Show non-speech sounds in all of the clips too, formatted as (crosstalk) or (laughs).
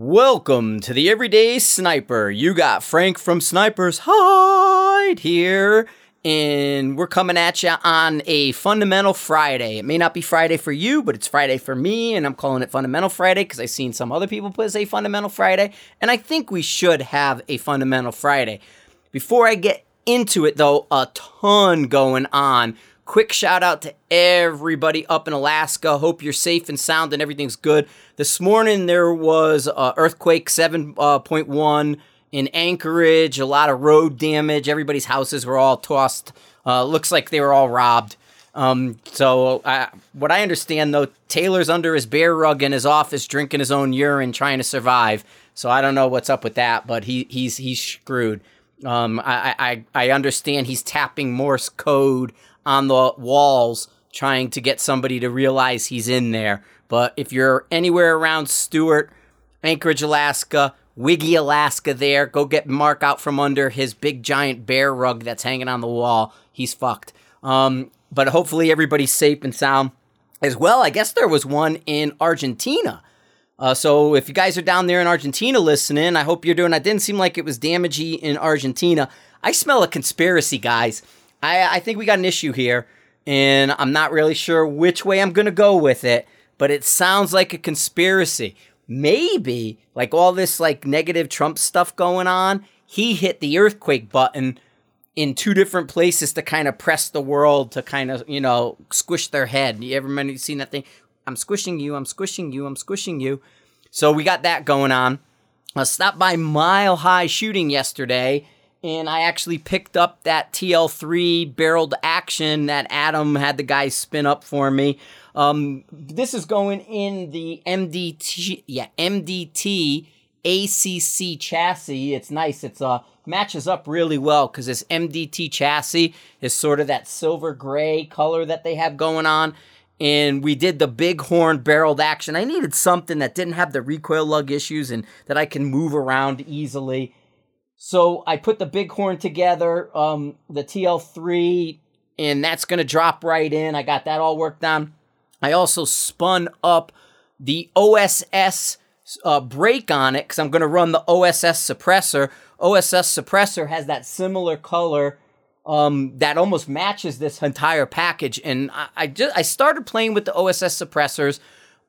Welcome to the Everyday Sniper. You got Frank from Sniper's Hide here, and we're coming at you on a Fundamental Friday. It may not be Friday for you, but it's Friday for me, and I'm calling it Fundamental Friday because I've seen some other people put say Fundamental Friday, and I think we should have a Fundamental Friday. Before I get into it, though, a ton going on. Quick shout out to everybody up in Alaska. Hope you're safe and sound and everything's good. This morning there was uh, earthquake 7.1 in Anchorage. A lot of road damage. Everybody's houses were all tossed. Uh, looks like they were all robbed. Um, so uh, what I understand though, Taylor's under his bear rug in his office drinking his own urine, trying to survive. So I don't know what's up with that, but he he's he's screwed. Um, I, I I understand he's tapping Morse code on the walls trying to get somebody to realize he's in there. But if you're anywhere around Stuart, Anchorage, Alaska, Wiggy, Alaska, there, go get Mark out from under his big giant bear rug that's hanging on the wall. He's fucked. Um, but hopefully everybody's safe and sound as well. I guess there was one in Argentina. Uh, so if you guys are down there in Argentina listening, I hope you're doing. It didn't seem like it was damagey in Argentina. I smell a conspiracy, guys. I, I think we got an issue here, and I'm not really sure which way I'm going to go with it, but it sounds like a conspiracy. Maybe, like all this like negative Trump stuff going on, he hit the earthquake button in two different places to kind of press the world to kind of, you know, squish their head. You ever seen that thing? I'm squishing you, I'm squishing you, I'm squishing you. So we got that going on. I stopped by Mile High Shooting yesterday and I actually picked up that TL3 barreled action that Adam had the guys spin up for me. Um, this is going in the MDT, yeah, MDT ACC chassis. It's nice. It's uh matches up really well because this MDT chassis is sort of that silver gray color that they have going on. And we did the Bighorn barreled action. I needed something that didn't have the recoil lug issues and that I can move around easily. So I put the bighorn together, um, the TL3, and that's going to drop right in. I got that all worked on. I also spun up the OSS uh, brake on it because I'm going to run the OSS suppressor. OSS suppressor has that similar color um, that almost matches this entire package. And I, I just I started playing with the OSS suppressors.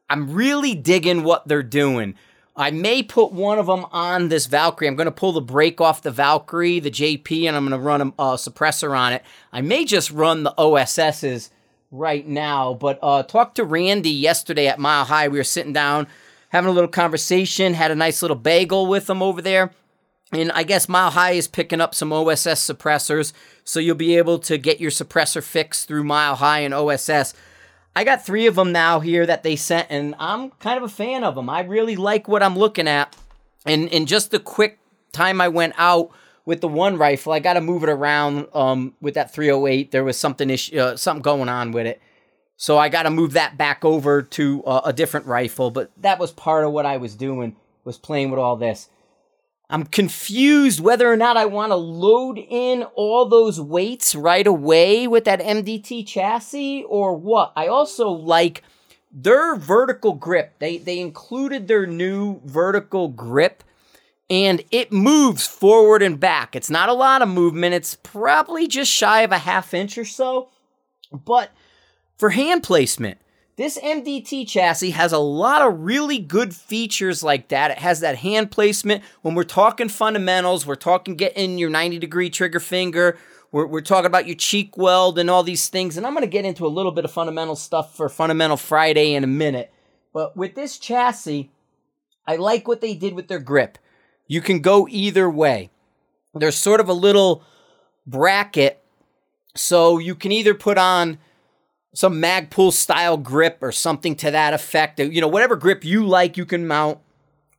I'm really digging what they're doing. I may put one of them on this Valkyrie. I'm going to pull the brake off the Valkyrie, the JP, and I'm going to run a, suppressor on it. I may just run the OSSs right now, but uh, talked to Randy yesterday at Mile High. We were sitting down, having a little conversation, had a nice little bagel with him over there. And I guess Mile High is picking up some OSS suppressors, so you'll be able to get your suppressor fixed through Mile High and OSS. I got three of them now here that they sent, and I'm kind of a fan of them. I really like what I'm looking at. And in just the quick time I went out with the one rifle, I got to move it around. Um, with that 308, there was something issue, uh, something going on with it, so I got to move that back over to uh, a different rifle. But that was part of what I was doing was playing with all this. I'm confused whether or not I want to load in all those weights right away with that MDT chassis or what. I also like their vertical grip. They they included their new vertical grip and it moves forward and back. It's not a lot of movement. It's probably just shy of a half inch or so. But for hand placement, this MDT chassis has a lot of really good features like that. It has that hand placement. When we're talking fundamentals, we're talking getting your 90 degree trigger finger. We're, we're talking about your cheek weld and all these things. And I'm going to get into a little bit of fundamental stuff for Fundamental Friday in a minute. But with this chassis, I like what they did with their grip. You can go either way. There's sort of a little bracket. So you can either put on some Magpul style grip or something to that effect. You know, whatever grip you like, you can mount.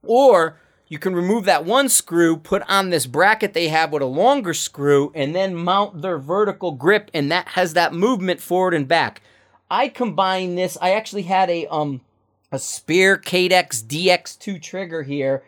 Or you can remove that one screw, put on this bracket they have with a longer screw, and then mount their vertical grip, and that has that movement forward and back. I combine this. I actually had a um a Speer Cadex DX2 trigger here,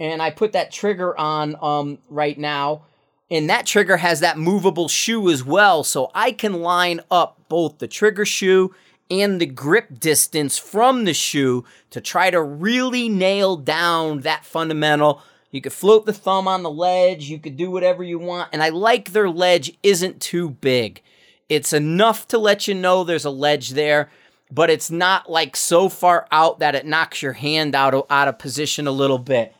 and I put that trigger on um right now and that trigger has that movable shoe as well, so I can line up both the trigger shoe and the grip distance from the shoe to try to really nail down that fundamental. You could float the thumb on the ledge, you could do whatever you want, and I like their ledge isn't too big. It's enough to let you know there's a ledge there, but it's not like so far out that it knocks your hand out of, out of position a little bit.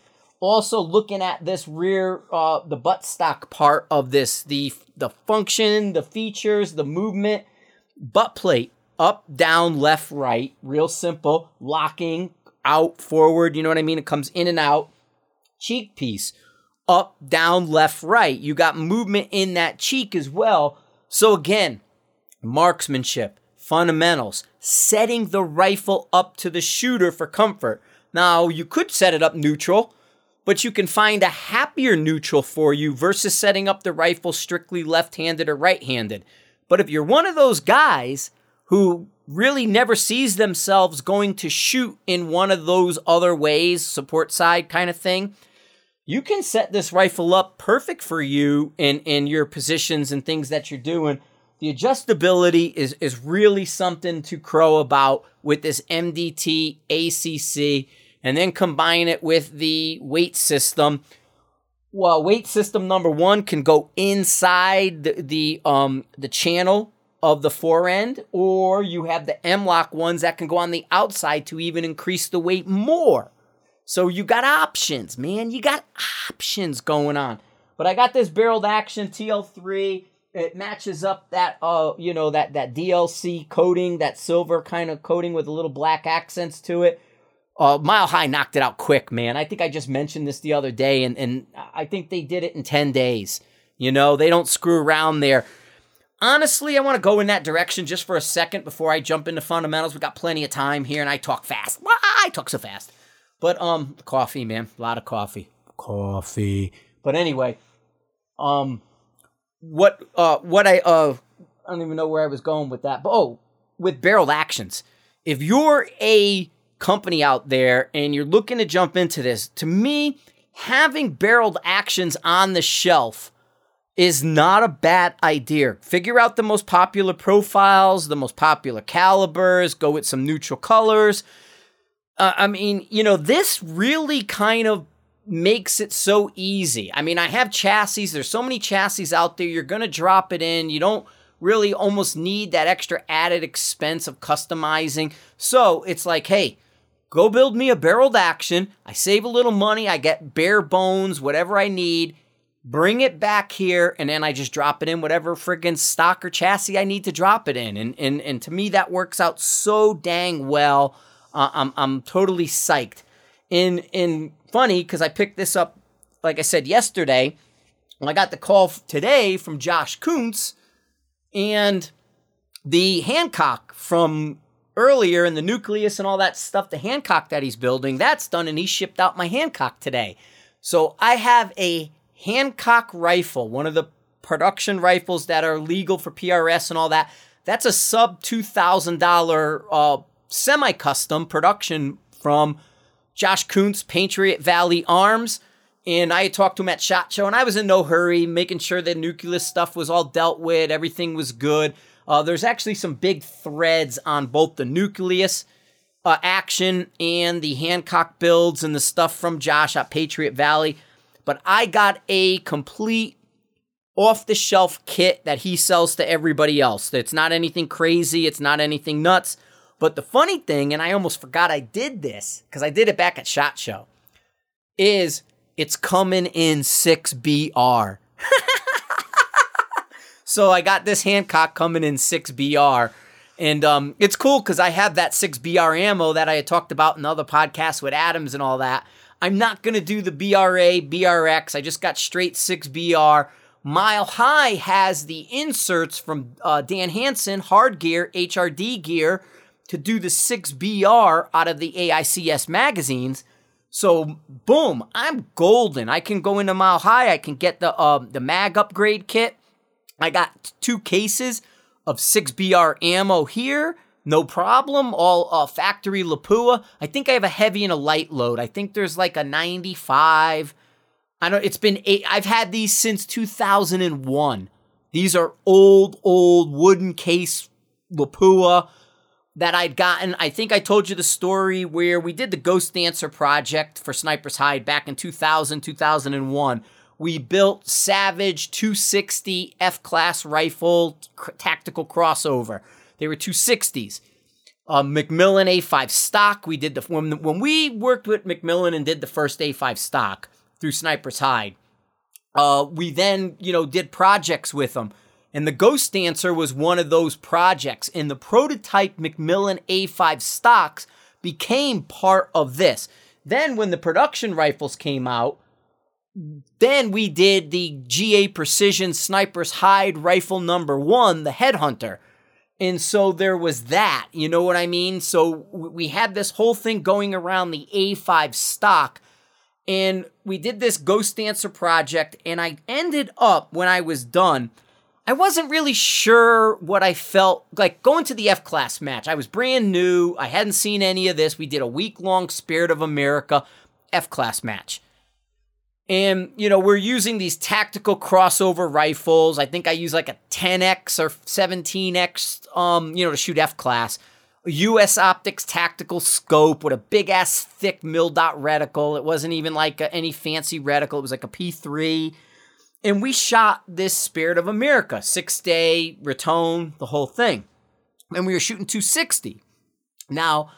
Also, looking at this rear, uh, the buttstock part of this, the the function, the features, the movement, butt plate up, down, left, right, real simple, locking, out, forward, you know what I mean? It comes in and out. Cheek piece, up, down, left, right. You got movement in that cheek as well. So again, marksmanship, fundamentals, setting the rifle up to the shooter for comfort. Now, you could set it up neutral, but you can find a happier neutral for you versus setting up the rifle strictly left handed or right handed. But if you're one of those guys who really never sees themselves going to shoot in one of those other ways, support side kind of thing, you can set this rifle up perfect for you in, in your positions and things that you're doing. The adjustability is, is really something to crow about with this MDT ACC, and then combine it with the weight system. Well, weight system number one can go inside the, the um the channel of the fore end, or you have the M lock ones that can go on the outside to even increase the weight more. So you got options, man. You got options going on. But I got this barreled action TL3. It matches up that uh, you know, that that DLC coating, that silver kind of coating with a little black accents to it. Uh, Mile High knocked it out quick, man. I think I just mentioned this the other day, and, and I think they did it in 10 days. You know, they don't screw around there honestly, I want to go in that direction just for a second before I jump into fundamentals. We got plenty of time here, and I talk fast. I talk so fast? But um, coffee, man, a lot of coffee, coffee. But anyway, um, what uh, what I uh, I don't even know where I was going with that. But oh, with barreled actions, if you're a company out there and you're looking to jump into this, to me, having barreled actions on the shelf is not a bad idea. Figure out the most popular profiles, the most popular calibers, go with some neutral colors. Uh, I mean, you know, this really kind of makes it so easy. I mean, I have chassis, there's so many chassis out there, you're going to drop it in. You don't really almost need that extra added expense of customizing. So it's like, hey, go build me a barreled action. I save a little money, I get bare bones, whatever I need bring it back here, and then I just drop it in whatever friggin' stock or chassis I need to drop it in. And and and to me, that works out so dang well. Uh, I'm I'm totally psyched. In in funny because I picked this up, like I said yesterday. I got the call today from Josh Kuntz, and the Hancock from earlier in the nucleus and all that stuff, the Hancock that he's building, that's done, and he shipped out my Hancock today. So I have a Hancock rifle, one of the production rifles that are legal for PRS and all that. That's a sub $2,000 uh, semi custom production from Josh Kuntz, Patriot Valley Arms. And I talked to him at SHOT Show, and I was in no hurry, making sure the nucleus stuff was all dealt with, everything was good. Uh, there's actually some big threads on both the nucleus uh, action and the Hancock builds and the stuff from Josh at Patriot Valley but I got a complete off the shelf kit that he sells to everybody else. It's not anything crazy, it's not anything nuts. But the funny thing, and I almost forgot I did this because I did it back at SHOT Show, is it's coming in 6BR. (laughs) so I got this Hancock coming in 6BR. And um, it's cool because I have that 6BR ammo that I had talked about in other podcasts with Adams and all that. I'm not going to do the BRA, BRX. I just got straight 6BR. Mile High has the inserts from uh, Dan Hansen, hard gear, HRD gear, to do the 6BR out of the AICS magazines. So boom, I'm golden. I can go into Mile High. I can get the uh, the mag upgrade kit. I got two cases of 6BR ammo here no problem. All uh, factory Lapua. I think I have a heavy and a light load. I think there's like a 95. I don't. It's been eight. I've had these since 2001. These are old, old wooden case Lapua. that I'd gotten. I think I told you the story where we did the Ghost Dancer project for Sniper's Hide back in 2000, 2001. We built Savage 260 F class rifle tactical crossover. They were 260s. Uh, McMillan A5 stock. We did the when, when we worked with McMillan and did the first A5 stock through Sniper's Hide. Uh, we then you know did projects with them and the Ghost Dancer was one of those projects. And the prototype McMillan A5 stocks became part of this. Then, when the production rifles came out, then we did the GA Precision Sniper's Hide rifle number one, the Headhunter. And so there was that, you know what I mean? So we had this whole thing going around the A5 stock. And we did this Ghost Dancer project. And I ended up, when I was done, I wasn't really sure what I felt like going to the F class match. I was brand new. I hadn't seen any of this. We did a week long Spirit of America F class match. And, you know, we're using these tactical crossover rifles. I think I use like a 10X or 17X, um, you know, to shoot F class. US Optics tactical scope with a big ass thick mil dot reticle. It wasn't even like a, any fancy reticle. It was like a P3 and we shot this Spirit of America, six day, Raton, the whole thing. And we were shooting 260. Now,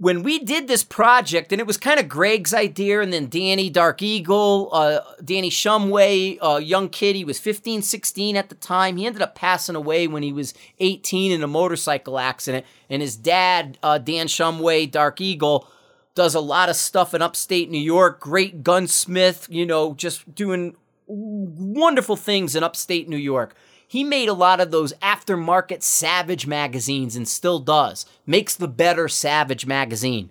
when we did this project, and it was kind of Greg's idea, and then Danny Dark Eagle, uh, Danny Shumway, uh, young kid, he was 15, 16 at the time. He ended up passing away when he was 18 in a motorcycle accident. And his dad, uh, Dan Shumway, Dark Eagle, does a lot of stuff in upstate New York. Great gunsmith, you know, just doing wonderful things in upstate New York. He made a lot of those aftermarket Savage magazines and still does. Makes the better Savage magazine.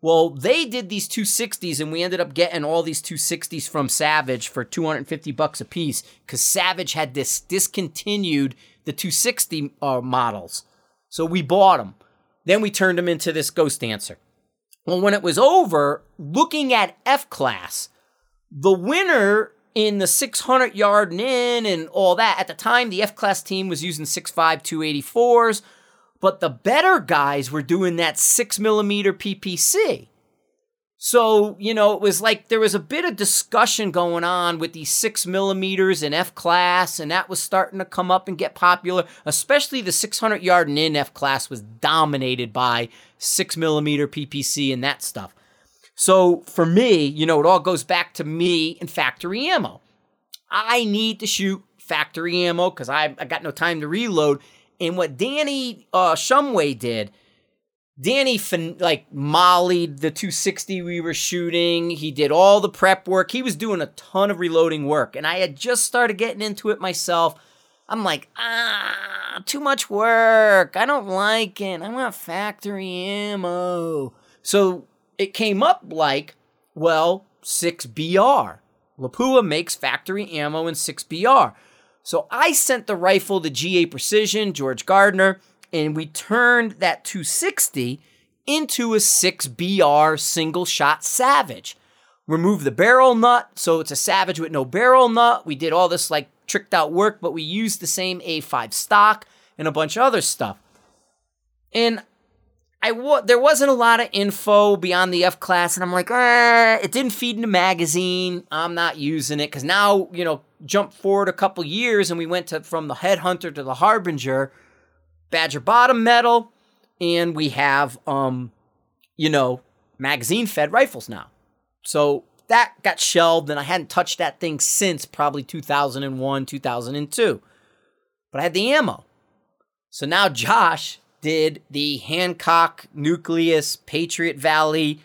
Well, they did these 260s and we ended up getting all these 260s from Savage for 250 bucks a piece cuz Savage had this discontinued the 260 uh, models. So we bought them. Then we turned them into this Ghost Dancer. Well, when it was over, looking at F class, the winner in the 600 yard and in and all that. At the time, the F class team was using 6.5 284s, but the better guys were doing that 6 millimeter PPC. So, you know, it was like there was a bit of discussion going on with these 6 millimeters in F class, and that was starting to come up and get popular. Especially the 600 yard and in F class was dominated by 6 millimeter PPC and that stuff. So for me, you know, it all goes back to me and factory ammo. I need to shoot factory ammo because I, I got no time to reload. And what Danny uh, Shumway did, Danny fin- like mollied the 260 we were shooting. He did all the prep work. He was doing a ton of reloading work, and I had just started getting into it myself. I'm like, ah, too much work. I don't like it. I want factory ammo. So it came up like, well, 6BR. Lapua makes factory ammo in 6BR. So I sent the rifle to GA Precision, George Gardner, and we turned that 260 into a 6BR single shot Savage. Remove the barrel nut, so it's a Savage with no barrel nut. We did all this like tricked out work, but we used the same A5 stock and a bunch of other stuff. And I w- there wasn't a lot of info beyond the F class, and I'm like, eh, it didn't feed into magazine. I'm not using it because now, you know, jump forward a couple years, and we went to from the Headhunter to the Harbinger, Badger bottom metal, and we have, um, you know, magazine fed rifles now. So that got shelved, and I hadn't touched that thing since probably 2001, 2002. But I had the ammo. So now Josh did the Hancock Nucleus Patriot Valley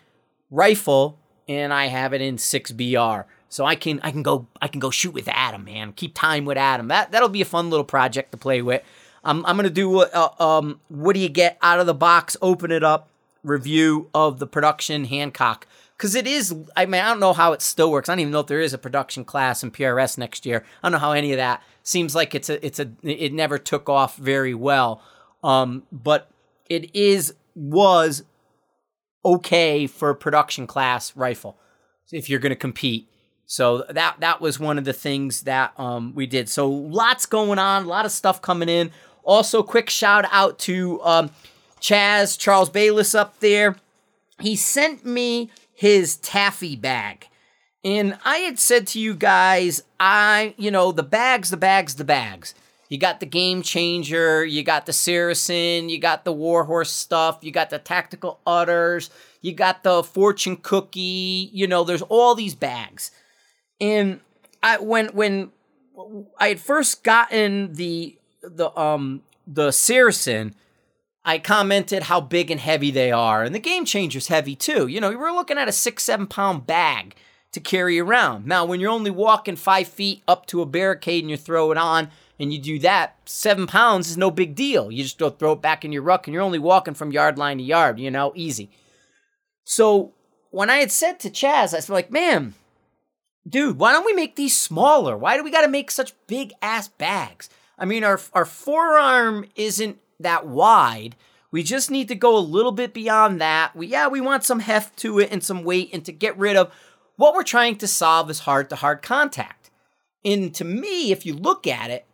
rifle, and I have it in 6BR. So I can I can go I can go shoot with Adam, man. Keep time with Adam. That that'll be a fun little project to play with. I'm I'm gonna do uh, um what do you get out of the box? Open it up, review of the production Hancock because it is. I mean, I don't know how it still works. I don't even know if there is a production class in PRS next year. I don't know how any of that seems like it's a it's a it never took off very well. Um, but it is was okay for production class rifle if you're going to compete. So that that was one of the things that um, we did. So lots going on, a lot of stuff coming in. Also, quick shout out to um, Chaz, Charles Bayless up there. He sent me his taffy bag. And I had said to you guys, I, you know, the bags, the bags, the bags. You got the game changer, you got the Saracen, you got the Warhorse stuff, you got the tactical udders, you got the fortune cookie, you know, there's all these bags. And I when when I had first gotten the the um the Saracen, I commented how big and heavy they are, and the game changer's heavy too. You know, we're looking at a six, seven pound bag to carry around. Now, when you're only walking five feet up to a barricade and you throw it on and you do that, seven pounds is no big deal. You just go throw it back in your ruck and you're only walking from yard line to yard, you know, easy. So when I had said to Chaz, I was like, man, dude, why don't we make these smaller? Why do we got to make such big ass bags? I mean, our, our forearm isn't that wide. We just need to go a little bit beyond that. We, yeah, we want some heft to it and some weight and to get rid of what we're trying to solve is hard to hard contact. And to me, if you look at it,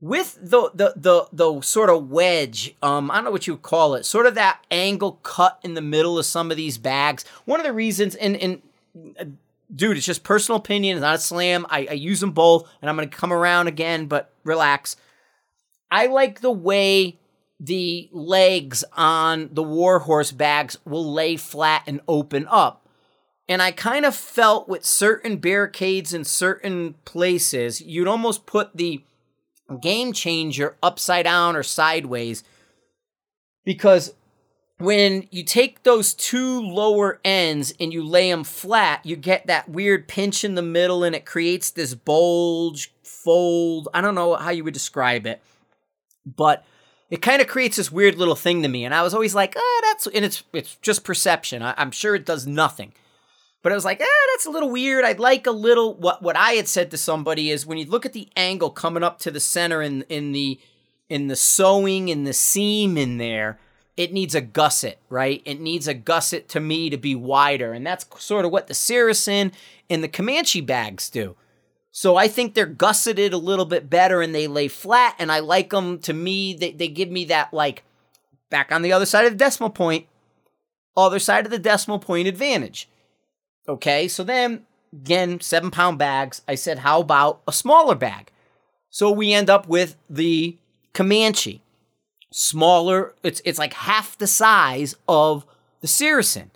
with the the the the sort of wedge, um, I don't know what you would call it, sort of that angle cut in the middle of some of these bags. One of the reasons, and and uh, dude, it's just personal opinion, it's not a slam. I, I use them both, and I'm gonna come around again, but relax. I like the way the legs on the warhorse bags will lay flat and open up. And I kind of felt with certain barricades in certain places, you'd almost put the game changer upside down or sideways because when you take those two lower ends and you lay them flat, you get that weird pinch in the middle and it creates this bulge, fold. I don't know how you would describe it, but it kind of creates this weird little thing to me. And I was always like, oh, that's, and it's, it's just perception. I, I'm sure it does nothing. But I was like, eh, that's a little weird. I'd like a little what what I had said to somebody is when you look at the angle coming up to the center in in the in the sewing in the seam in there, it needs a gusset, right? It needs a gusset to me to be wider. And that's sort of what the Saracen and the Comanche bags do. So I think they're gusseted a little bit better and they lay flat. And I like them to me, they, they give me that like back on the other side of the decimal point, other side of the decimal point advantage. Okay, so then again, seven pound bags. I said, how about a smaller bag? So we end up with the Comanche. Smaller, it's it's like half the size of the Saracen.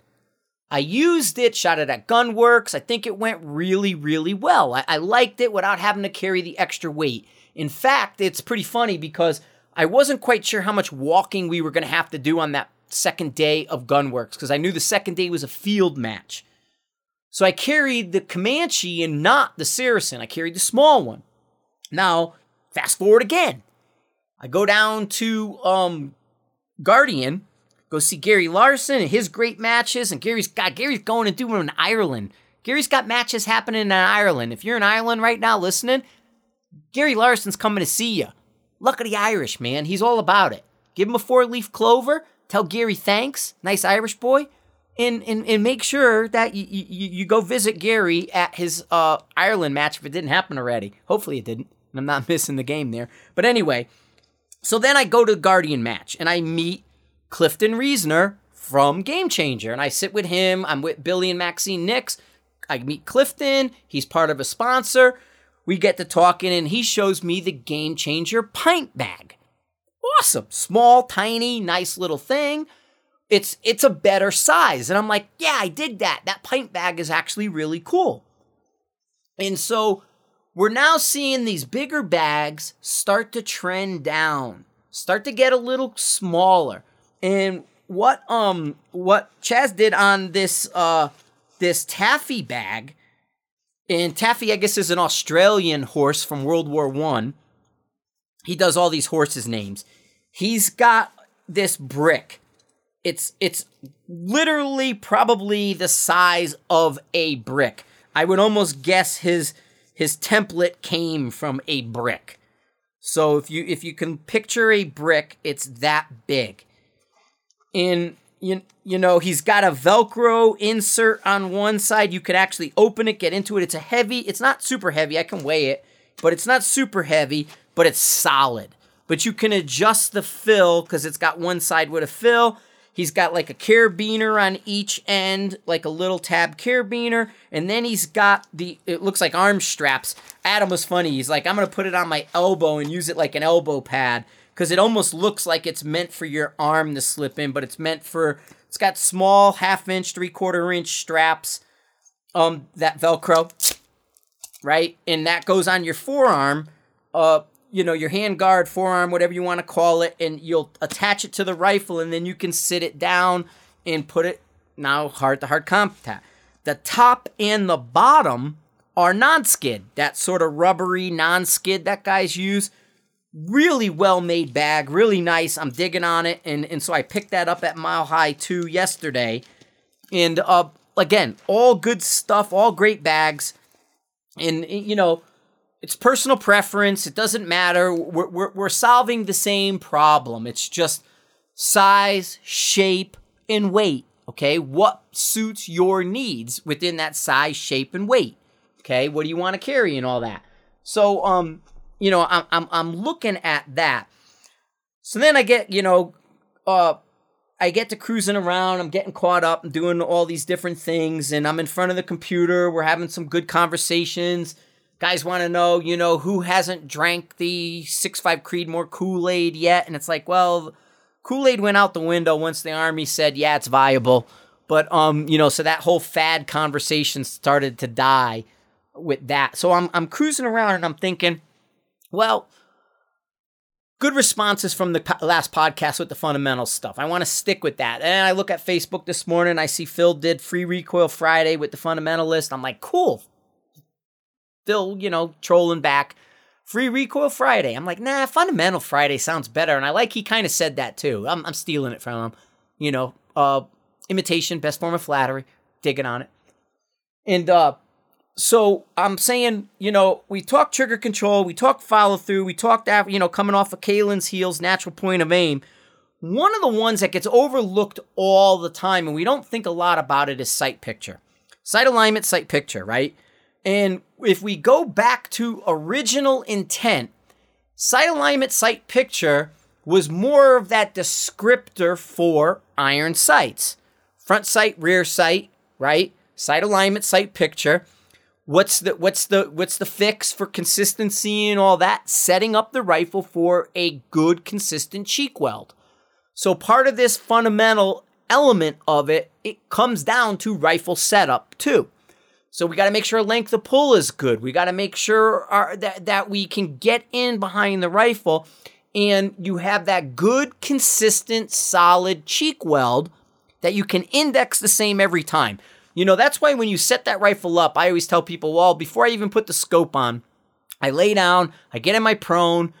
I used it, shot it at Gunwerks. I think it went really, really well. I, I liked it without having to carry the extra weight. In fact, it's pretty funny because I wasn't quite sure how much walking we were going to have to do on that second day of Gunwerks because I knew the second day was a field match. So I carried the Comanche and not the Saracen. I carried the small one. Now, fast forward again. I go down to um, Guardian, go see Gary Larson and his great matches. And Gary's got Gary's going and doing them in Ireland. Gary's got matches happening in Ireland. If you're in Ireland right now listening, Gary Larson's coming to see you. Luck of the Irish, man. He's all about it. Give him a four leaf clover. Tell Gary thanks. Nice Irish boy and and, and make sure that you, you, you go visit Gary at his uh, Ireland match if it didn't happen already. Hopefully it didn't. I'm not (laughs) missing the game there. But anyway, so then I go to the Guardian match and I meet Clifton Reasoner from Game Changer. And I sit with him. I'm with Billy and Maxine Nix. I meet Clifton. He's part of a sponsor. We get to talking and he shows me the Game Changer pint bag. Awesome. Small, tiny, nice little thing it's it's a better size. And i'm like yeah i dig that. That pint bag is actually really cool. And so we're now seeing these bigger bags start to trend down start to get a little smaller. And what um what chaz did on this uh this taffy bag and taffy i guess is an australian horse from world war one. He does all these horses names. He's got this brick it's it's literally probably the size of a brick. I would almost guess his his template came from a brick. So if you if you can picture a brick, it's that big. In you, you know, he's got a Velcro insert on one side. You could actually open it, get into it. It's a heavy, it's not super heavy. I can weigh it, but it's not super heavy, but it's solid. but you can adjust the fill because it's got one side with a fill. He's got like a carabiner on each end, like a little tab carabiner, and then he's got the it looks like arm straps. Adam was funny. He's like, I'm gonna put it on my elbow and use it like an elbow pad because it almost looks like it's meant for your arm to slip in, but it's meant for it's got small half inch, three quarter inch straps. Um, that Velcro, right, and that goes on your forearm. Uh, you know, your hand guard, forearm, whatever you want to call it, and you'll attach it to the rifle, and then you can sit it down and put it now heart to heart contact. The top and the bottom are non skid, that sort of rubbery non skid that guys use. Really well made bag, really nice. I'm digging on it, and, and so I picked that up at Mile High 2 yesterday. And uh, again, all good stuff, all great bags. And, you know, it's personal preference. It doesn't matter. We're, we're, we're solving the same problem. It's just size, shape, and weight. Okay. What suits your needs within that size, shape, and weight? Okay. What do you want to carry and all that? So, um, you know, I'm, I'm, I'm looking at that. So then I get, you know, uh, I get to cruising around. I'm getting caught up and doing all these different things. And I'm in front of the computer. We're having some good conversations Guys want to know, you know, who hasn't drank the six five Creedmoor Kool Aid yet? And it's like, well, Kool Aid went out the window once the army said, yeah, it's viable. But um, you know, so that whole fad conversation started to die with that. So I'm I'm cruising around and I'm thinking, well, good responses from the po- last podcast with the fundamental stuff. I want to stick with that. And I look at Facebook this morning. I see Phil did free recoil Friday with the fundamentalist. I'm like, cool still, you know, trolling back. Free Recoil Friday. I'm like, nah, Fundamental Friday sounds better. And I like he kind of said that too. I'm, I'm stealing it from him. You know, uh, imitation, best form of flattery, digging on it. And uh, so I'm saying, you know, we talked trigger control, we talked follow through, we talked, after, you know, coming off of Kalen's heels, natural point of aim. One of the ones that gets overlooked all the time, and we don't think a lot about it, is sight picture. Sight alignment, sight picture, right? And if we go back to original intent, sight alignment, sight picture was more of that descriptor for iron sights. Front sight, rear sight, right? Sight alignment, sight picture. What's the what's the what's the fix for consistency and all that? Setting up the rifle for a good consistent cheek weld. So part of this fundamental element of it, it comes down to rifle setup too. So we got to make sure length of pull is good. We got to make sure our, that that we can get in behind the rifle, and you have that good, consistent, solid cheek weld that you can index the same every time. You know that's why when you set that rifle up, I always tell people, well, before I even put the scope on, I lay down, I get in my prone.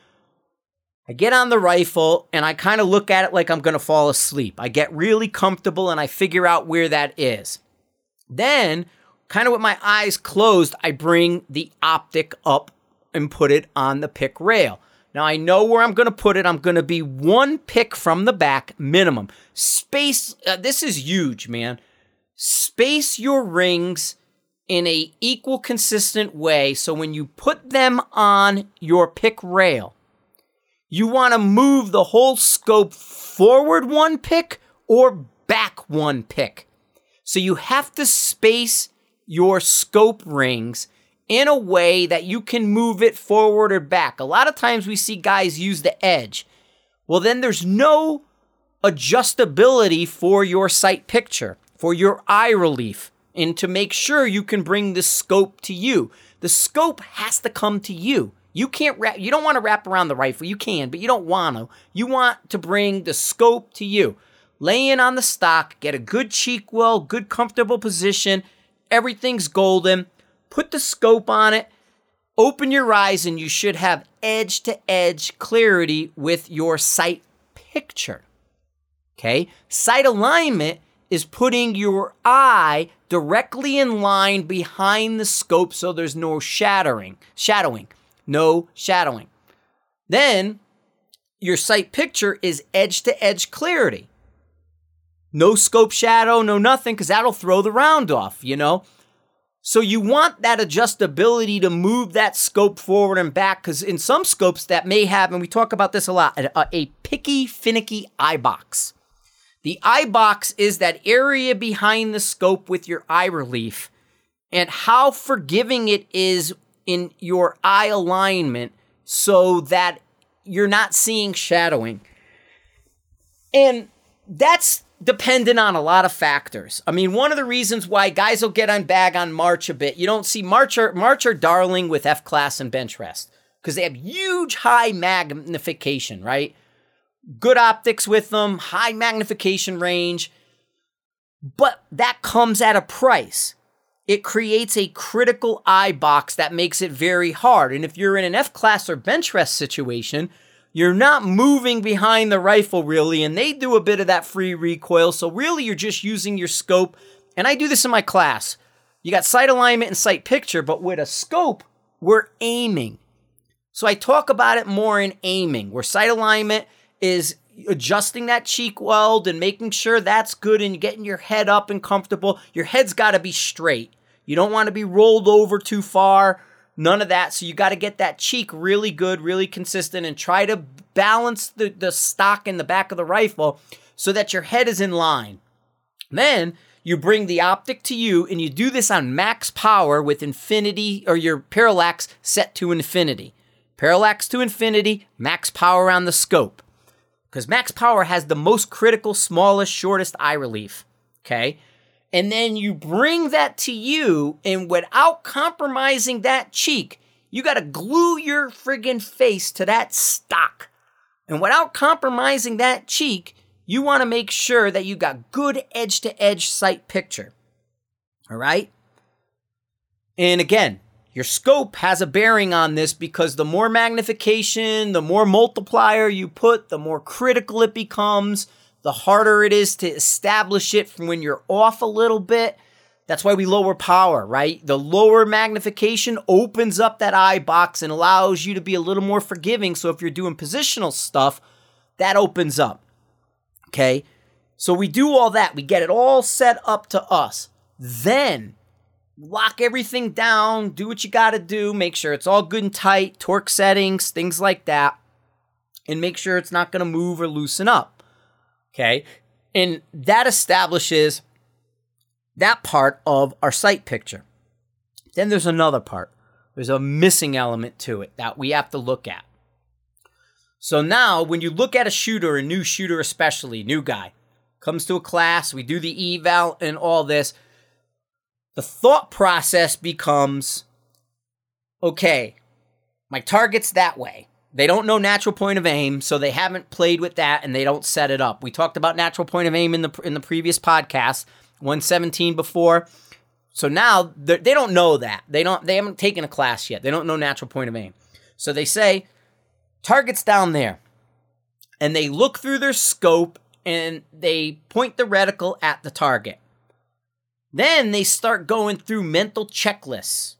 I get on the rifle and I kind of look at it like I'm going to fall asleep. I get really comfortable and I figure out where that is. Then kind of with my eyes closed, I bring the optic up and put it on the pick rail. Now I know where I'm going to put it. I'm going to be one pick from the back minimum. Space, uh, this is huge, man. Space your rings in a equal consistent way so when you put them on your pick rail, you want to move the whole scope forward one pick or back one pick. So you have to space your scope rings in a way that you can move it forward or back. A lot of times we see guys use the edge. Well, then there's no adjustability for your sight picture, for your eye relief, and to make sure you can bring the scope to you. The scope has to come to you. You can't wrap, you don't want to wrap around the rifle. You can, but you don't want to. You want to bring the scope to you. Lay in on the stock, get a good cheek well, good comfortable position, everything's golden. Put the scope on it, open your eyes, and you should have edge to edge clarity with your sight picture. Okay? Sight alignment is putting your eye directly in line behind the scope so there's no shattering, shadowing, no shadowing. Then your sight picture is edge to edge clarity. No scope shadow, no nothing, because that'll throw the round off, you know? So you want that adjustability to move that scope forward and back because in some scopes that may have, and we talk about this a lot, a, a picky, finicky eye box. The eye box is that area behind the scope with your eye relief and how forgiving it is in your eye alignment so that you're not seeing shadowing. And that's dependent on a lot of factors. I mean, one of the reasons why guys will get on bag on March a bit, you don't see March or March or Darling with F class and bench rest because they have huge high magnification, right? Good optics with them, high magnification range, but that comes at a price. It creates a critical eye box that makes it very hard. And if you're in an F class or bench rest situation, you're not moving behind the rifle really, and they do a bit of that free recoil. So really, you're just using your scope. And I do this in my class. You got sight alignment and sight picture, but with a scope, we're aiming. So I talk about it more in aiming, where sight alignment is adjusting that cheek weld and making sure that's good and getting your head up and comfortable. Your head's got to be straight. You don't want to be rolled over too far None of that. So you got to get that cheek really good, really consistent, and try to balance the, the stock in the back of the rifle so that your head is in line. Then you bring the optic to you and you do this on max power with infinity or your parallax set to infinity. Parallax to infinity, max power on the scope. Because max power has the most critical, smallest, shortest eye relief. Okay and then you bring that to you, and without compromising that cheek, you got to glue your friggin' face to that stock. And without compromising that cheek, you want to make sure that you got good edge to edge sight picture. All right? And again, your scope has a bearing on this because the more magnification, the more multiplier you put, the more critical it becomes the harder it is to establish it from when you're off a little bit. That's why we lower power, right? The lower magnification opens up that eye box and allows you to be a little more forgiving. So if you're doing positional stuff, that opens up. Okay? So we do all that. We get it all set up to us. Then lock everything down, do what you got to do, make sure it's all good and tight, torque settings, things like that, and make sure it's not going to move or loosen up. Okay. And that establishes that part of our sight picture. Then there's another part. There's a missing element to it that we have to look at. So now, when you look at a shooter, a new shooter especially, new guy, comes to a class, we do the eval and all this, the thought process becomes okay, my target's that way. They don't know natural point of aim, so they haven't played with that and they don't set it up. We talked about natural point of aim in the in the previous podcast, 117 before. So now they don't know that. They don't they haven't taken a class yet. They don't know natural point of aim. So they say target's down there. And they look through their scope and they point the reticle at the target. Then they start going through mental checklists.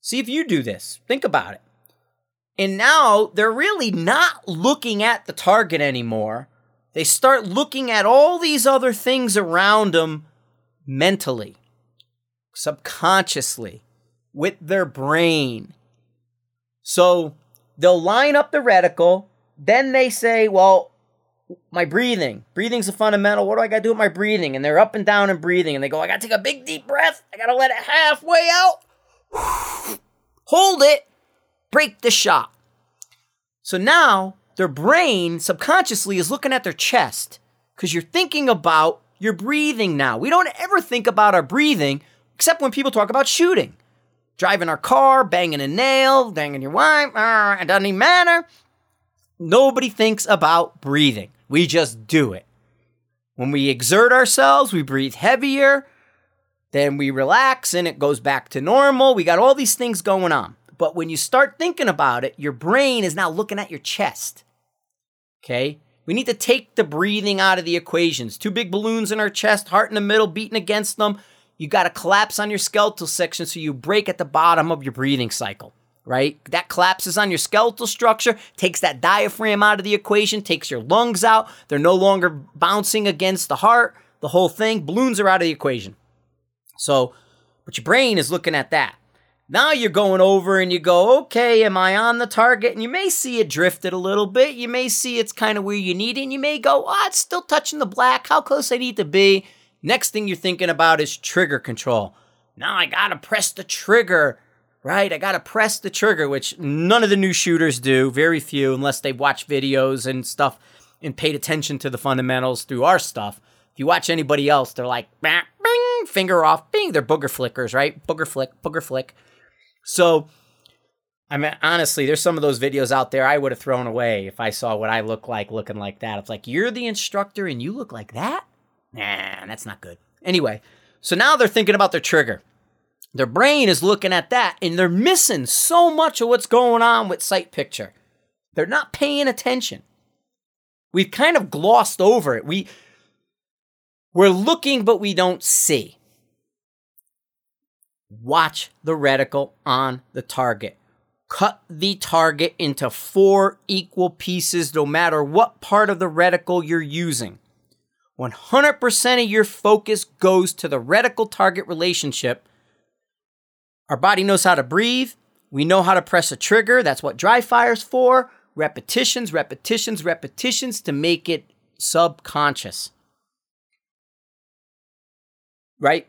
See if you do this. Think about it. And now they're really not looking at the target anymore. They start looking at all these other things around them mentally, subconsciously, with their brain. So they'll line up the reticle. Then they say, well, my breathing. Breathing's a fundamental. What do I got to do with my breathing? And they're up and down and breathing. And they go, I got to take a big deep breath. I got to let it halfway out. (sighs) Hold it break the shot. So now their brain subconsciously is looking at their chest because you're thinking about your breathing now. We don't ever think about our breathing except when people talk about shooting. Driving our car, banging a nail, banging your wife, uh, it doesn't even matter. Nobody thinks about breathing. We just do it. When we exert ourselves, we breathe heavier, then we relax and it goes back to normal. We got all these things going on. But when you start thinking about it, your brain is now looking at your chest. Okay? We need to take the breathing out of the equations. Two big balloons in our chest, heart in the middle, beating against them. You got to collapse on your skeletal section so you break at the bottom of your breathing cycle, right? That collapses on your skeletal structure, takes that diaphragm out of the equation, takes your lungs out. They're no longer bouncing against the heart, the whole thing. Balloons are out of the equation. So, But your brain is looking at that. Now you're going over and you go, okay, am I on the target? And you may see it drifted a little bit. You may see it's kind of where you need it. And you may go, oh, it's still touching the black. How close I need to be? Next thing you're thinking about is trigger control. Now I gotta press the trigger, right? I gotta press the trigger, which none of the new shooters do. Very few, unless they watch videos and stuff and paid attention to the fundamentals through our stuff. If you watch anybody else, they're like, bing, finger off, bing. They're booger flickers, right? Booger flick, booger flick. So, I mean, honestly, there's some of those videos out there I would have thrown away if I saw what I look like looking like that. It's like, you're the instructor and you look like that? Nah, that's not good. Anyway, so now they're thinking about their trigger. Their brain is looking at that and they're missing so much of what's going on with sight picture. They're not paying attention. We've kind of glossed over it. We we're looking but we don't see. Watch the reticle on the target. Cut the target into four equal pieces no matter what part of the reticle you're using. 100% of your focus goes to the reticle target relationship. Our body knows how to breathe. We know how to press a trigger. That's what dry fire's for. Repetitions, repetitions, repetitions to make it subconscious. Right?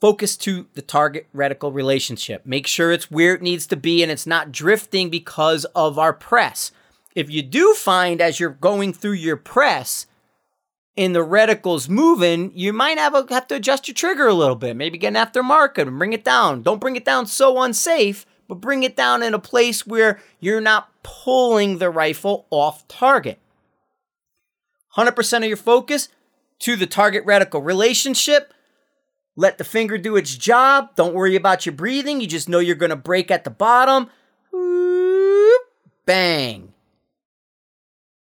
Focus to the target reticle relationship. Make sure it's where it needs to be and it's not drifting because of our press. If you do find as you're going through your press and the reticle's moving, you might have, a, have to adjust your trigger a little bit. Maybe get an aftermarket and bring it down. Don't bring it down so unsafe, but bring it down in a place where you're not pulling the rifle off target. 100% of your focus to the target reticle relationship let the finger do its job. Don't worry about your breathing. You just know you're going to break at the bottom. Bang.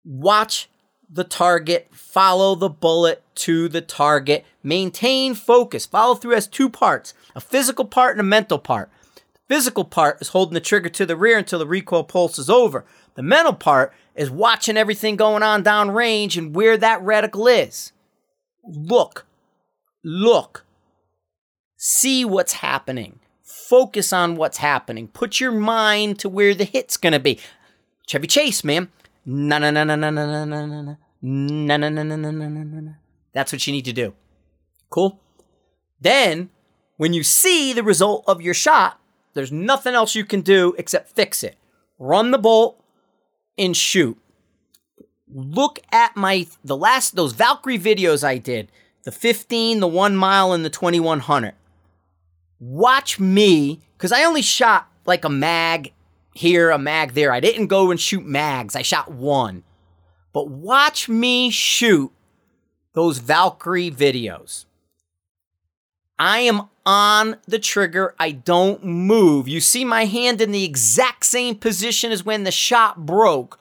Watch the target. Follow the bullet to the target. Maintain focus. Follow through has two parts a physical part and a mental part. The physical part is holding the trigger to the rear until the recoil pulse is over. The mental part is watching everything going on downrange and where that reticle is. Look, look, See what's happening. Focus on what's happening. Put your mind to where the hit's gonna be. Chevy Chase, man. Na na na na na na na na na na na na na na na na na. That's what you need to do. Cool. Then, when you see the result of your shot, there's nothing else you can do except fix it. Run the bolt and shoot. Look at my the last those Valkyrie videos I did. The 15, the 1 mile and the 2100 watch me, because I only shot like a mag here, a mag there. I didn't go and shoot mags, I shot one. But watch me shoot those Valkyrie videos. I am on the trigger. I don't move. You see my hand in the exact same position as when the shot broke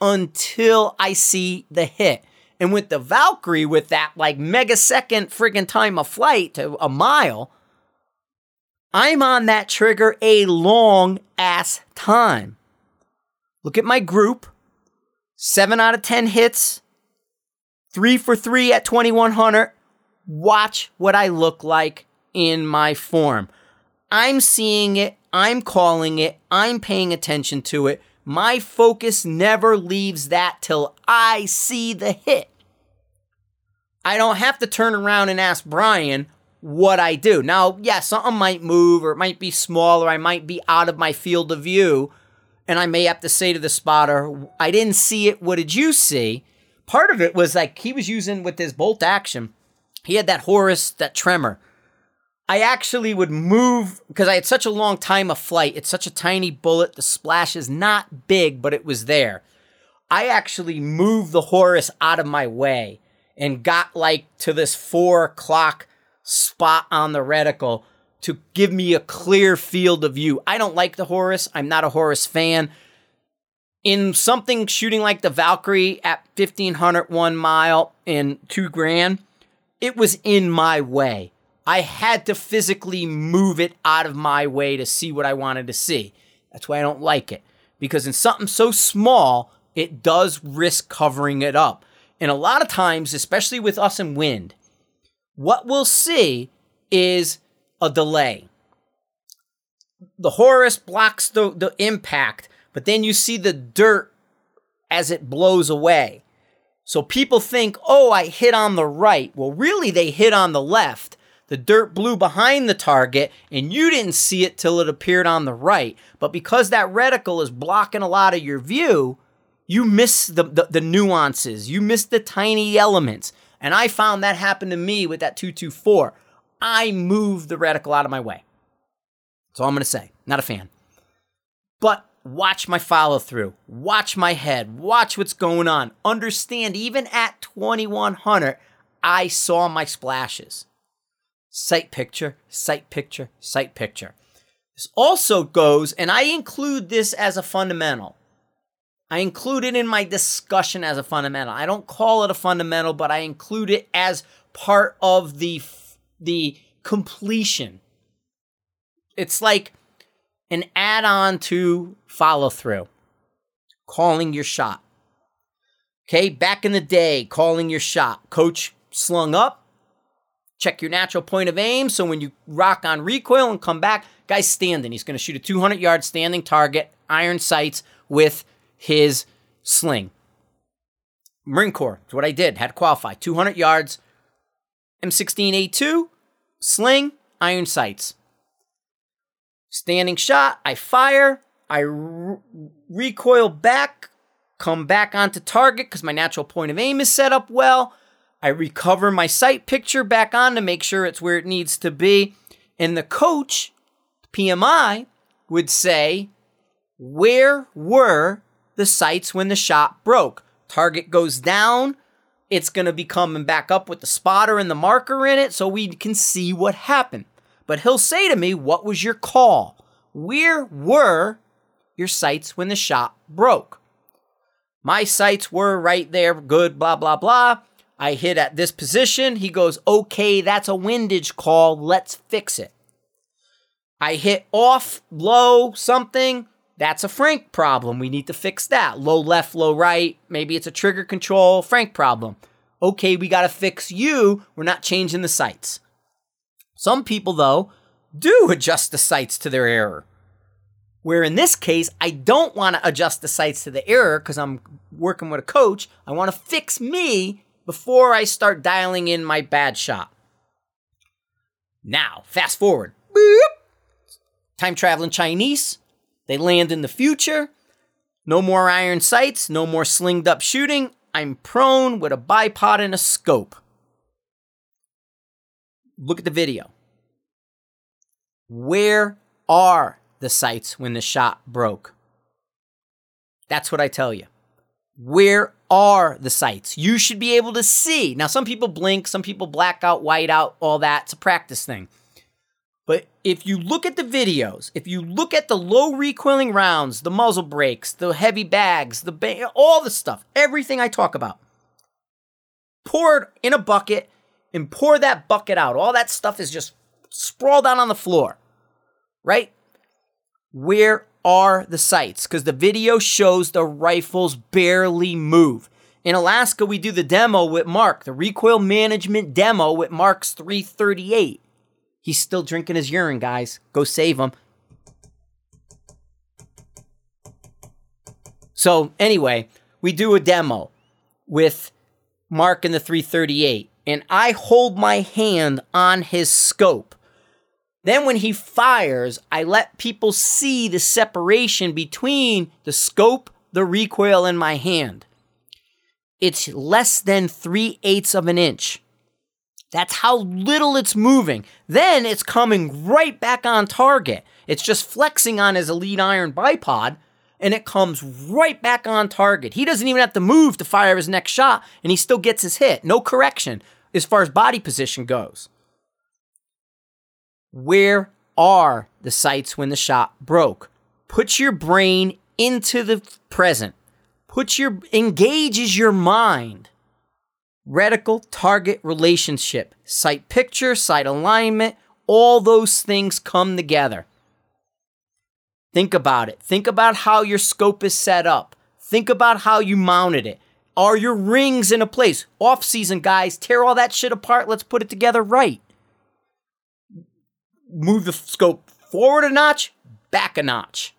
until I see the hit. And with the Valkyrie, with that like megasecond friggin' time of flight to a mile, I'm on that trigger a long ass time. Look at my group. Seven out of 10 hits, three for three at 2100. Watch what I look like in my form. I'm seeing it, I'm calling it, I'm paying attention to it. My focus never leaves that till I see the hit. I don't have to turn around and ask Brian, what I do. Now, yeah, something might move or it might be small or I might be out of my field of view. And I may have to say to the spotter, I didn't see it. What did you see? Part of it was like he was using with his bolt action, he had that Horus, that tremor. I actually would move because I had such a long time of flight. It's such a tiny bullet. The splash is not big, but it was there. I actually moved the Horus out of my way and got like to this four o'clock spot on the reticle to give me a clear field of view. I don't like the Horus. I'm not a Horus fan. In something shooting like the Valkyrie at 1500 one mile and two grand, it was in my way. I had to physically move it out of my way to see what I wanted to see. That's why I don't like it. Because in something so small, it does risk covering it up. And a lot of times, especially with us in wind, what we'll see is a delay. The Horus blocks the, the impact, but then you see the dirt as it blows away. So people think, oh, I hit on the right. Well, really, they hit on the left. The dirt blew behind the target, and you didn't see it till it appeared on the right. But because that reticle is blocking a lot of your view, you miss the, the, the nuances, you miss the tiny elements. And I found that happened to me with that 224. I moved the reticle out of my way. That's all I'm going to say. Not a fan. But watch my follow through, watch my head, watch what's going on. Understand, even at 2100, I saw my splashes. Sight picture, sight picture, sight picture. This also goes, and I include this as a fundamental. I include it in my discussion as a fundamental. I don't call it a fundamental, but I include it as part of the the completion. It's like an add on to follow through, calling your shot. Okay, back in the day, calling your shot. Coach slung up, check your natural point of aim. So when you rock on recoil and come back, guy's standing. He's going to shoot a 200 yard standing target, iron sights with his sling. Marine Corps, that's what I did. Had to qualify. 200 yards, M16A2, sling, iron sights. Standing shot, I fire, I re- recoil back, come back onto target because my natural point of aim is set up well. I recover my sight picture back on to make sure it's where it needs to be. And the coach, PMI, would say, Where were the sights when the shot broke? Target goes down. It's going to be coming back up with the spotter and the marker in it so we can see what happened but he'll say to me, What was your call? Where were your sights when the shot broke? My sights were right there, good, blah, blah, blah. I hit at this position. He goes, Okay, that's a windage call. Let's fix it. I hit off, low, something. That's a Frank problem. We need to fix that. Low left, low right. Maybe it's a trigger control, Frank problem. Okay, we got to fix you. We're not changing the sights. Some people, though, do adjust the sights to their error. Where in this case, I don't want to adjust the sights to the error because I'm working with a coach. I want to fix me before I start dialing in my bad shot. Now, fast forward. Boop. Time traveling Chinese. They land in the future. No more iron sights, no more slinged up shooting. I'm prone with a bipod and a scope. Look at the video. Where are the sights when the shot broke? That's what I tell you. Where are the sights? You should be able to see. Now, some people blink, some people black out, white out, all that. It's a practice thing. If you look at the videos, if you look at the low recoiling rounds, the muzzle brakes, the heavy bags, the ba- all the stuff, everything I talk about, pour it in a bucket and pour that bucket out. All that stuff is just sprawled out on the floor, right? Where are the sights? Because the video shows the rifles barely move. In Alaska, we do the demo with Mark, the recoil management demo with Mark's 338. He's still drinking his urine, guys. Go save him. So, anyway, we do a demo with Mark in the 338 and I hold my hand on his scope. Then, when he fires, I let people see the separation between the scope, the recoil, and my hand. It's less than three eighths of an inch. That's how little it's moving. Then it's coming right back on target. It's just flexing on his Elite Iron bipod and it comes right back on target. He doesn't even have to move to fire his next shot, and he still gets his hit. No correction as far as body position goes. Where are the sights when the shot broke? Put your brain into the present. Put your engages your mind. Reticle target relationship, sight picture, sight alignment, all those things come together. Think about it. Think about how your scope is set up. Think about how you mounted it. Are your rings in a place? Off season, guys, tear all that shit apart. Let's put it together right. move the scope forward a notch, back a notch.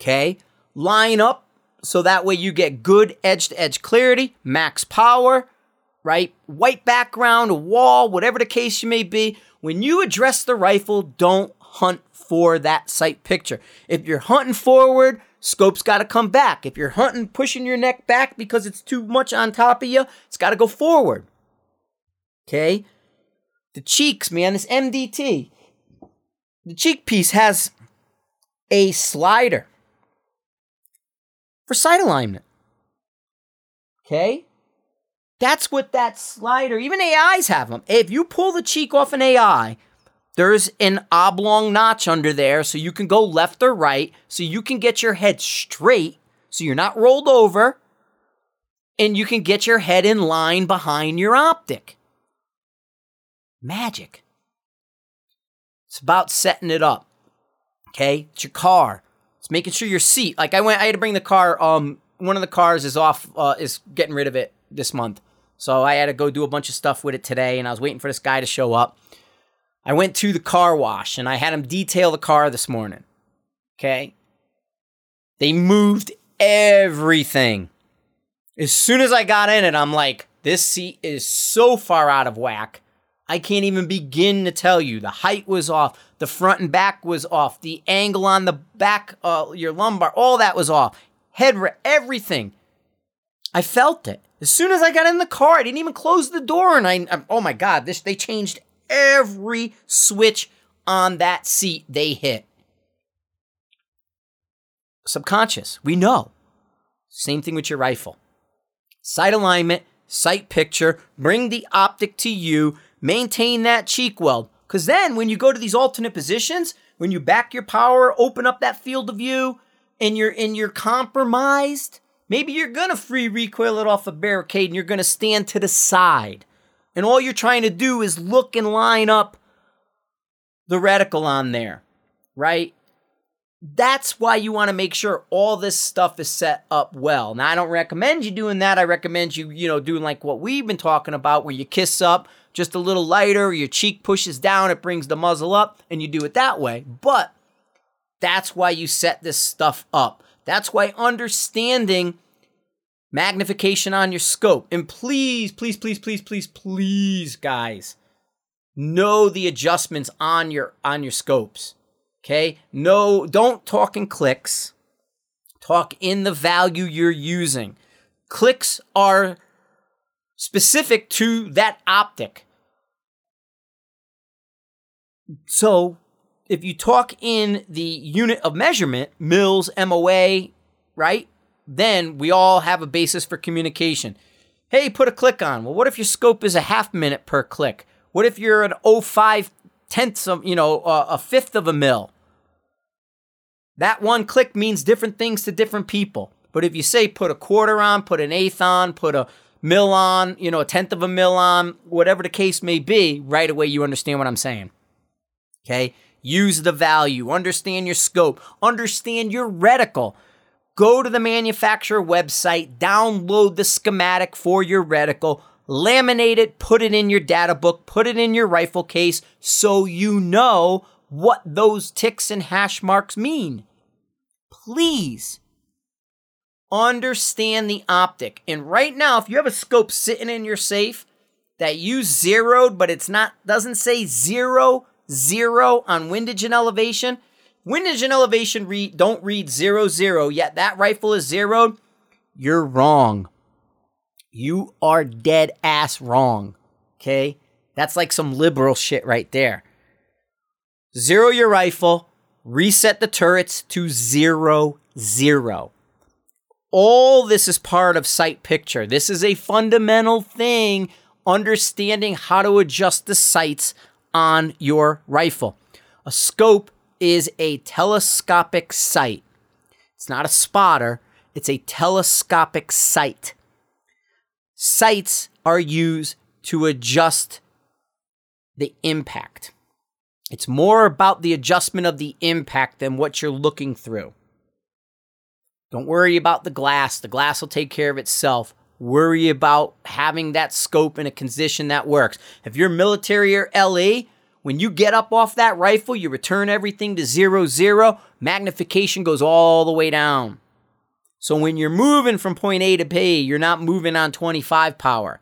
Okay? Line up so that way you get good edge to edge clarity, max power, right? White background, a wall, whatever the case you may be. When you address the rifle, don't hunt for that sight picture. If you're hunting forward, scope's got to come back. If you're hunting, pushing your neck back because it's too much on top of you, it's got to go forward. Okay? The cheeks, man, this MDT, the cheek piece has a slider for sight alignment. Okay? That's what that slider, even AIs have them. If you pull the cheek off an AI, there's an oblong notch under there so you can go left or right, so you can get your head straight, so you're not rolled over, and you can get your head in line behind your optic. Magic. It's about setting it up. Okay? It's your car. It's making sure your seat. Like I went I had to bring the car um one of the cars is off uh, is getting rid of it this month. So I had to go do a bunch of stuff with it today and I was waiting for this guy to show up. I went to the car wash and I had him detail the car this morning. Okay? They moved everything. As soon as I got in it, I'm like, this seat is so far out of whack. I can't even begin to tell you. The height was off, the front and back was off, the angle on the back, uh, your lumbar, all that was off. Head, everything. I felt it. As soon as I got in the car, I didn't even close the door, and I, oh my god, this they changed every switch on that seat they hit. Subconscious, we know. Same thing with your rifle. Sight alignment, sight picture, bring the optic to you, maintain that cheek weld. Because then when you go to these alternate positions, when you back your power, open up that field of view, and you're and you're compromised, maybe you're gonna free recoil it off a barricade and you're gonna stand to the side and all you're trying to do is look and line up the reticle on there, right? That's why you want to make sure all this stuff is set up well. Now, I don't recommend you doing that. I recommend you, you know, doing like what we've been talking about, where you kiss up just a little lighter, your cheek pushes down, it brings the muzzle up, and you do it that way. But that's why you set this stuff up. That's why understanding magnification on your scope. And please, please, please, please, please, please, guys, know the adjustments on your on your scopes. Okay? No, don't talk in clicks. Talk in the value you're using. Clicks are specific to that optic. So, if you talk in the unit of measurement, mils, MOA, right? then we all have a basis for communication. Hey, put a click on. Well, what if your scope is a half minute per click? What if you're an 05 tenths of, you know, a fifth of a mil? That one click means different things to different people. But if you say put a quarter on, put an eighth on, put a mil on, you know, a tenth of a mil on, whatever the case may be, right away you understand what I'm saying. Okay? Use the value, understand your scope, understand your reticle go to the manufacturer website, download the schematic for your reticle, laminate it, put it in your data book, put it in your rifle case so you know what those ticks and hash marks mean. Please understand the optic. And right now, if you have a scope sitting in your safe that you zeroed, but it's not doesn't say zero zero on windage and elevation, Windage and elevation read don't read zero zero, yet that rifle is zeroed. You're wrong. You are dead ass wrong. Okay? That's like some liberal shit right there. Zero your rifle, reset the turrets to zero zero. All this is part of sight picture. This is a fundamental thing, understanding how to adjust the sights on your rifle. A scope is a telescopic sight. It's not a spotter, it's a telescopic sight. Sights are used to adjust the impact. It's more about the adjustment of the impact than what you're looking through. Don't worry about the glass, the glass will take care of itself. Worry about having that scope in a condition that works. If you're military or LE, When you get up off that rifle, you return everything to zero zero, magnification goes all the way down. So when you're moving from point A to B, you're not moving on 25 power.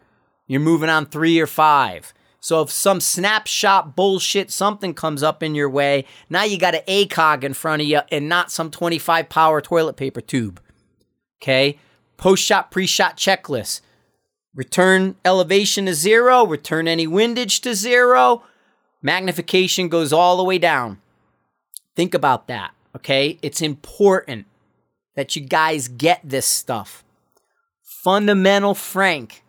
You're moving on 3 or 5. So if some snapshot bullshit something comes up in your way, now you got an ACOG in front of you and not some 25 power toilet paper tube. Okay? Post shot, pre shot checklist. Return elevation to zero, return any windage to zero. Magnification goes all the way down. Think about that, okay? It's important that you guys get this stuff. Fundamental Frank.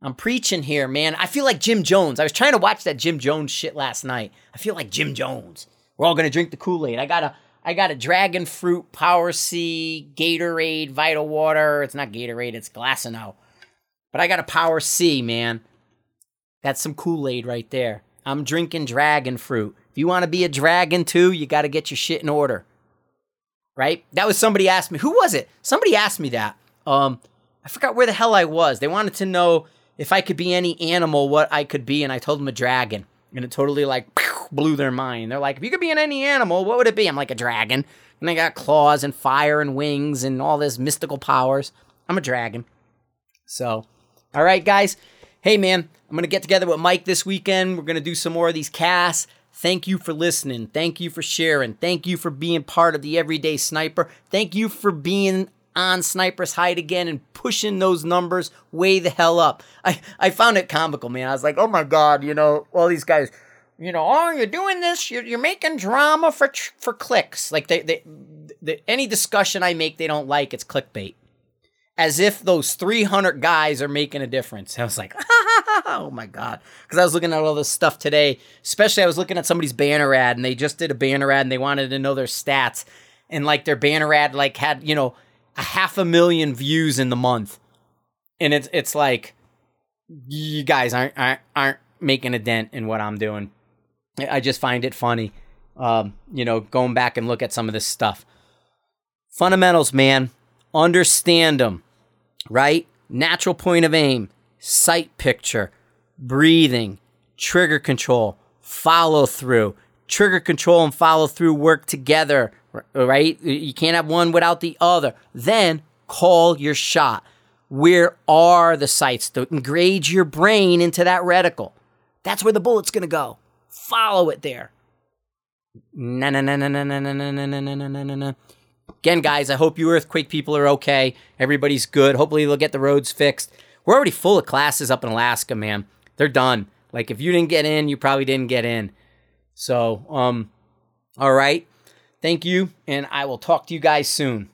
I'm preaching here, man. I feel like Jim Jones. I was trying to watch that Jim Jones shit last night. I feel like Jim Jones. We're all gonna drink the Kool-Aid. I got a I got a dragon fruit, power C, Gatorade, Vital Water. It's not Gatorade, it's Glassino. But I got a power C, man. That's some Kool-Aid right there. I'm drinking dragon fruit. If you want to be a dragon too, you got to get your shit in order right? That was somebody asked me. Who was it? Somebody asked me that. Um, I forgot where the hell I was. They wanted to know if I could be any animal, what I could be, and I told them a dragon, and it totally like (laughs) blew their mind. They're like, if you could be in any animal, what would it be? I'm like a dragon, and I got claws and fire and wings and all this mystical powers. I'm a dragon. So, all right, guys. Hey, man, I'm gonna get together with Mike this weekend. We're gonna do some more of these casts. Thank you for listening. Thank you for sharing. Thank you for being part of the Everyday Sniper. Thank you for being on Sniper's Hide again and pushing those numbers way the hell up. I, I found it comical, man. I was like, oh my God, you know, all these guys, you know, oh, you're doing this, you're, you're making drama for for clicks. Like, they, they, they, any discussion I make, they don't like, it's clickbait. As if those 300 guys are making a difference. I was like, (laughs) oh my god! Because I was looking at all this stuff today. Especially, I was looking at somebody's banner ad, and they just did a banner ad, and they wanted to know their stats, and like their banner ad like had you know a half a million views in the month, and it's it's like you guys aren't aren't, aren't making a dent in what I'm doing. I just find it funny, um, you know, going back and look at some of this stuff. Fundamentals, man, understand them, right? Natural point of aim sight picture, breathing, trigger control, follow through. Trigger control and follow through work together, right? You can't have one without the other. Then call your shot. Where are the sights? To engage your brain into that reticle. That's where the bullet's going to go. Follow it there. Na na na na na na na na na na na na. Again, guys, I hope you earthquake people are okay. Everybody's good. Hopefully, they'll get the roads fixed. We're already full of classes up in Alaska, man. They're done. Like if you didn't get in, you probably didn't get in. So, um, all right. Thank you, and I will talk to you guys soon.